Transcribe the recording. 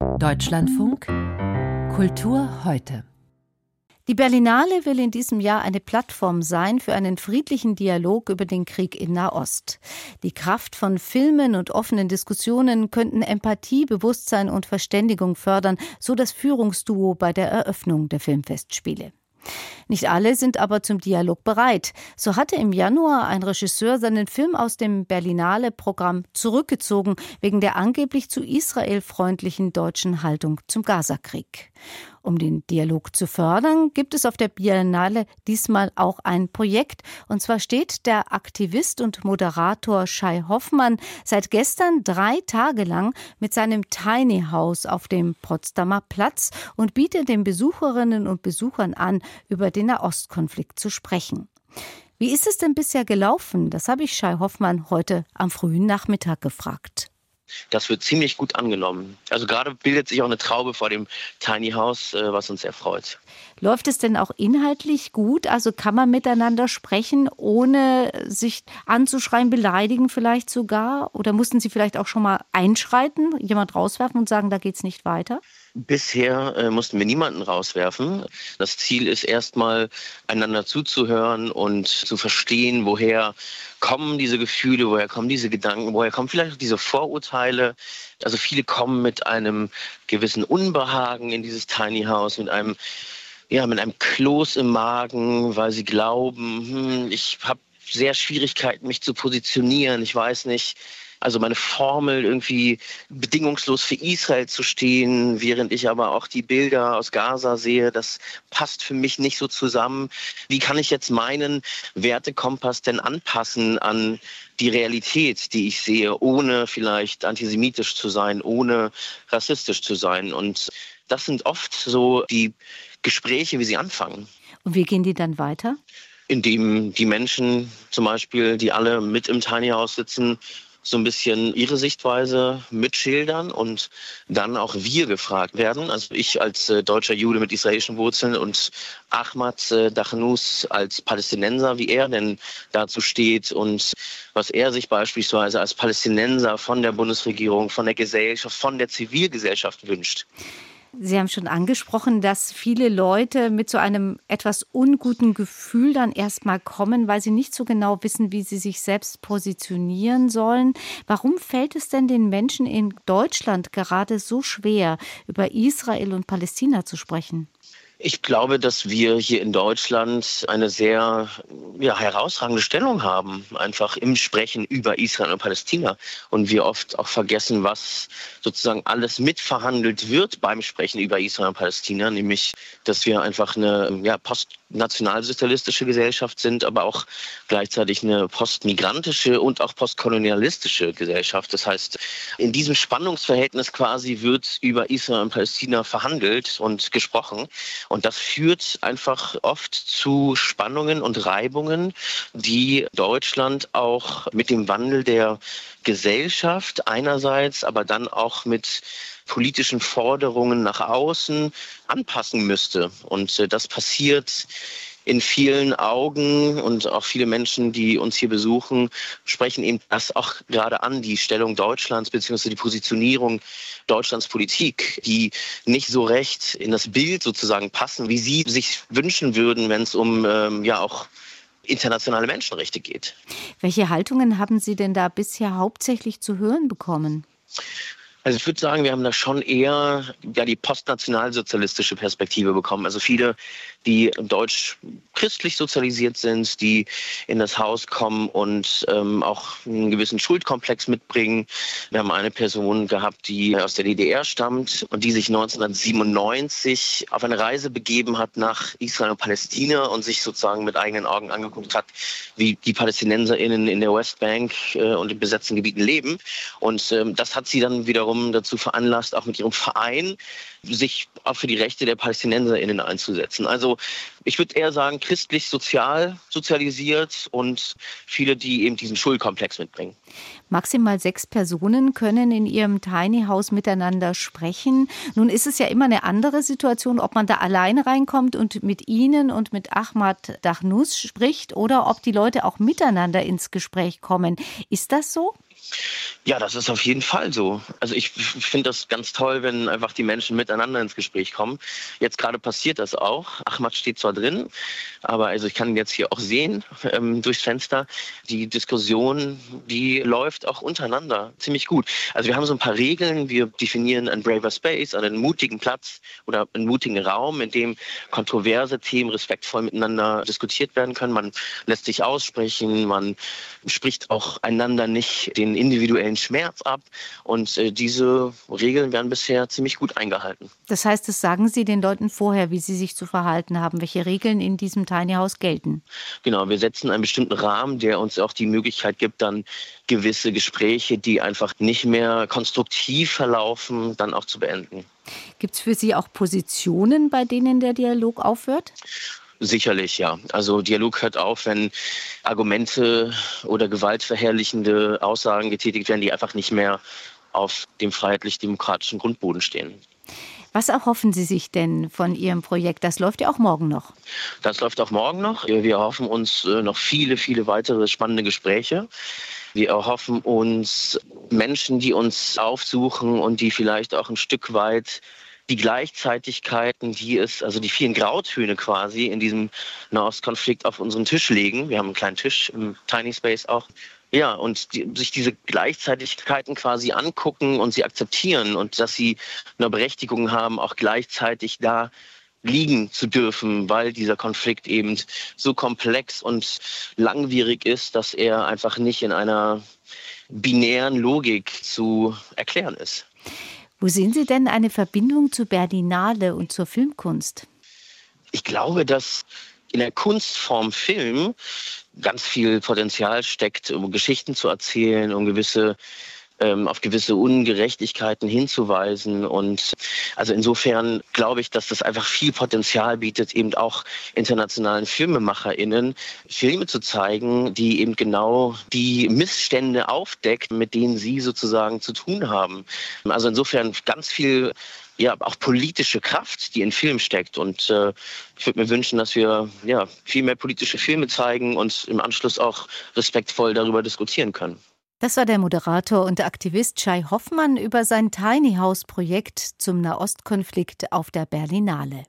Deutschlandfunk Kultur heute. Die Berlinale will in diesem Jahr eine Plattform sein für einen friedlichen Dialog über den Krieg in Nahost. Die Kraft von Filmen und offenen Diskussionen könnten Empathie, Bewusstsein und Verständigung fördern, so das Führungsduo bei der Eröffnung der Filmfestspiele. Nicht alle sind aber zum Dialog bereit. So hatte im Januar ein Regisseur seinen Film aus dem Berlinale-Programm zurückgezogen, wegen der angeblich zu Israel freundlichen deutschen Haltung zum Gazakrieg. Um den Dialog zu fördern, gibt es auf der Biennale diesmal auch ein Projekt. Und zwar steht der Aktivist und Moderator Shai Hoffmann seit gestern drei Tage lang mit seinem Tiny House auf dem Potsdamer Platz und bietet den Besucherinnen und Besuchern an, über den Nahostkonflikt zu sprechen. Wie ist es denn bisher gelaufen? Das habe ich Shai Hoffmann heute am frühen Nachmittag gefragt. Das wird ziemlich gut angenommen. Also gerade bildet sich auch eine Traube vor dem Tiny House, äh, was uns sehr freut. Läuft es denn auch inhaltlich gut? Also kann man miteinander sprechen, ohne sich anzuschreien, beleidigen vielleicht sogar? Oder mussten Sie vielleicht auch schon mal einschreiten, jemand rauswerfen und sagen, da geht es nicht weiter? Bisher äh, mussten wir niemanden rauswerfen. Das Ziel ist erstmal, einander zuzuhören und zu verstehen, woher kommen diese Gefühle, woher kommen diese Gedanken, woher kommen vielleicht auch diese Vorurteile. Also viele kommen mit einem gewissen Unbehagen in dieses Tiny House, mit einem ja, mit einem Kloß im Magen, weil sie glauben, hm, ich habe sehr Schwierigkeiten, mich zu positionieren. Ich weiß nicht, also meine Formel irgendwie bedingungslos für Israel zu stehen, während ich aber auch die Bilder aus Gaza sehe, das passt für mich nicht so zusammen. Wie kann ich jetzt meinen Wertekompass denn anpassen an die Realität, die ich sehe, ohne vielleicht antisemitisch zu sein, ohne rassistisch zu sein? Und das sind oft so die Gespräche, wie sie anfangen. Und wie gehen die dann weiter? Indem die Menschen zum Beispiel, die alle mit im Tiny House sitzen, so ein bisschen ihre Sichtweise mitschildern und dann auch wir gefragt werden. Also ich als äh, deutscher Jude mit israelischen Wurzeln und Ahmad äh, Dachnus als Palästinenser, wie er denn dazu steht und was er sich beispielsweise als Palästinenser von der Bundesregierung, von der Gesellschaft, von der Zivilgesellschaft wünscht. Sie haben schon angesprochen, dass viele Leute mit so einem etwas unguten Gefühl dann erstmal kommen, weil sie nicht so genau wissen, wie sie sich selbst positionieren sollen. Warum fällt es denn den Menschen in Deutschland gerade so schwer, über Israel und Palästina zu sprechen? Ich glaube, dass wir hier in Deutschland eine sehr ja, herausragende Stellung haben, einfach im Sprechen über Israel und Palästina. Und wir oft auch vergessen, was sozusagen alles mitverhandelt wird beim Sprechen über Israel und Palästina, nämlich, dass wir einfach eine ja, postnationalsozialistische Gesellschaft sind, aber auch gleichzeitig eine postmigrantische und auch postkolonialistische Gesellschaft. Das heißt, in diesem Spannungsverhältnis quasi wird über Israel und Palästina verhandelt und gesprochen. Und das führt einfach oft zu Spannungen und Reibungen, die Deutschland auch mit dem Wandel der Gesellschaft einerseits, aber dann auch mit politischen Forderungen nach außen anpassen müsste. Und äh, das passiert in vielen Augen und auch viele Menschen, die uns hier besuchen, sprechen eben das auch gerade an, die Stellung Deutschlands bzw. die Positionierung Deutschlands Politik, die nicht so recht in das Bild sozusagen passen, wie sie sich wünschen würden, wenn es um ähm, ja auch internationale Menschenrechte geht. Welche Haltungen haben Sie denn da bisher hauptsächlich zu hören bekommen? Also ich würde sagen, wir haben da schon eher ja, die postnationalsozialistische Perspektive bekommen. Also viele, die deutsch-christlich sozialisiert sind, die in das Haus kommen und ähm, auch einen gewissen Schuldkomplex mitbringen. Wir haben eine Person gehabt, die aus der DDR stammt und die sich 1997 auf eine Reise begeben hat nach Israel und Palästina und sich sozusagen mit eigenen Augen angeguckt hat, wie die PalästinenserInnen in der Westbank äh, und in besetzten Gebieten leben. Und ähm, das hat sie dann wiederum wiederum dazu veranlasst, auch mit ihrem Verein sich auch für die Rechte der PalästinenserInnen einzusetzen. Also ich würde eher sagen, christlich sozial sozialisiert und viele, die eben diesen Schulkomplex mitbringen. Maximal sechs Personen können in ihrem Tiny House miteinander sprechen. Nun ist es ja immer eine andere Situation, ob man da alleine reinkommt und mit Ihnen und mit Ahmad Dachnus spricht oder ob die Leute auch miteinander ins Gespräch kommen. Ist das so? Ja, das ist auf jeden Fall so. Also ich finde das ganz toll, wenn einfach die Menschen miteinander ins Gespräch kommen. Jetzt gerade passiert das auch. Ahmad steht zwar drin, aber also ich kann jetzt hier auch sehen ähm, durchs Fenster. Die Diskussion, die läuft auch untereinander ziemlich gut. Also wir haben so ein paar Regeln. Wir definieren ein braver Space, einen mutigen Platz oder einen mutigen Raum, in dem kontroverse Themen respektvoll miteinander diskutiert werden können. Man lässt sich aussprechen, man spricht auch einander nicht den individuellen Schmerz ab. Und äh, diese Regeln werden bisher ziemlich gut eingehalten. Das heißt, das sagen Sie den Leuten vorher, wie sie sich zu verhalten haben, welche Regeln in diesem Tiny House gelten. Genau, wir setzen einen bestimmten Rahmen, der uns auch die Möglichkeit gibt, dann gewisse Gespräche, die einfach nicht mehr konstruktiv verlaufen, dann auch zu beenden. Gibt es für Sie auch Positionen, bei denen der Dialog aufhört? Sicherlich, ja. Also Dialog hört auf, wenn Argumente oder gewaltverherrlichende Aussagen getätigt werden, die einfach nicht mehr auf dem freiheitlich-demokratischen Grundboden stehen. Was erhoffen Sie sich denn von Ihrem Projekt? Das läuft ja auch morgen noch. Das läuft auch morgen noch. Wir erhoffen uns äh, noch viele, viele weitere spannende Gespräche. Wir erhoffen uns Menschen, die uns aufsuchen und die vielleicht auch ein Stück weit die Gleichzeitigkeiten, die es, also die vielen Grautöne quasi in diesem Nahostkonflikt auf unseren Tisch legen. Wir haben einen kleinen Tisch im Tiny Space auch. Ja, und die, sich diese Gleichzeitigkeiten quasi angucken und sie akzeptieren und dass sie eine Berechtigung haben, auch gleichzeitig da liegen zu dürfen, weil dieser Konflikt eben so komplex und langwierig ist, dass er einfach nicht in einer binären Logik zu erklären ist. Wo sehen Sie denn eine Verbindung zur Berlinale und zur Filmkunst? Ich glaube, dass in der Kunstform Film ganz viel Potenzial steckt, um Geschichten zu erzählen, um gewisse ähm, auf gewisse Ungerechtigkeiten hinzuweisen. Und also insofern glaube ich, dass das einfach viel Potenzial bietet, eben auch internationalen FilmemacherInnen Filme zu zeigen, die eben genau die Missstände aufdeckt, mit denen sie sozusagen zu tun haben. Also insofern ganz viel ja, auch politische Kraft, die in Film steckt. Und äh, ich würde mir wünschen, dass wir ja, viel mehr politische Filme zeigen und im Anschluss auch respektvoll darüber diskutieren können. Das war der Moderator und Aktivist Shai Hoffmann über sein Tiny House Projekt zum Nahostkonflikt auf der Berlinale.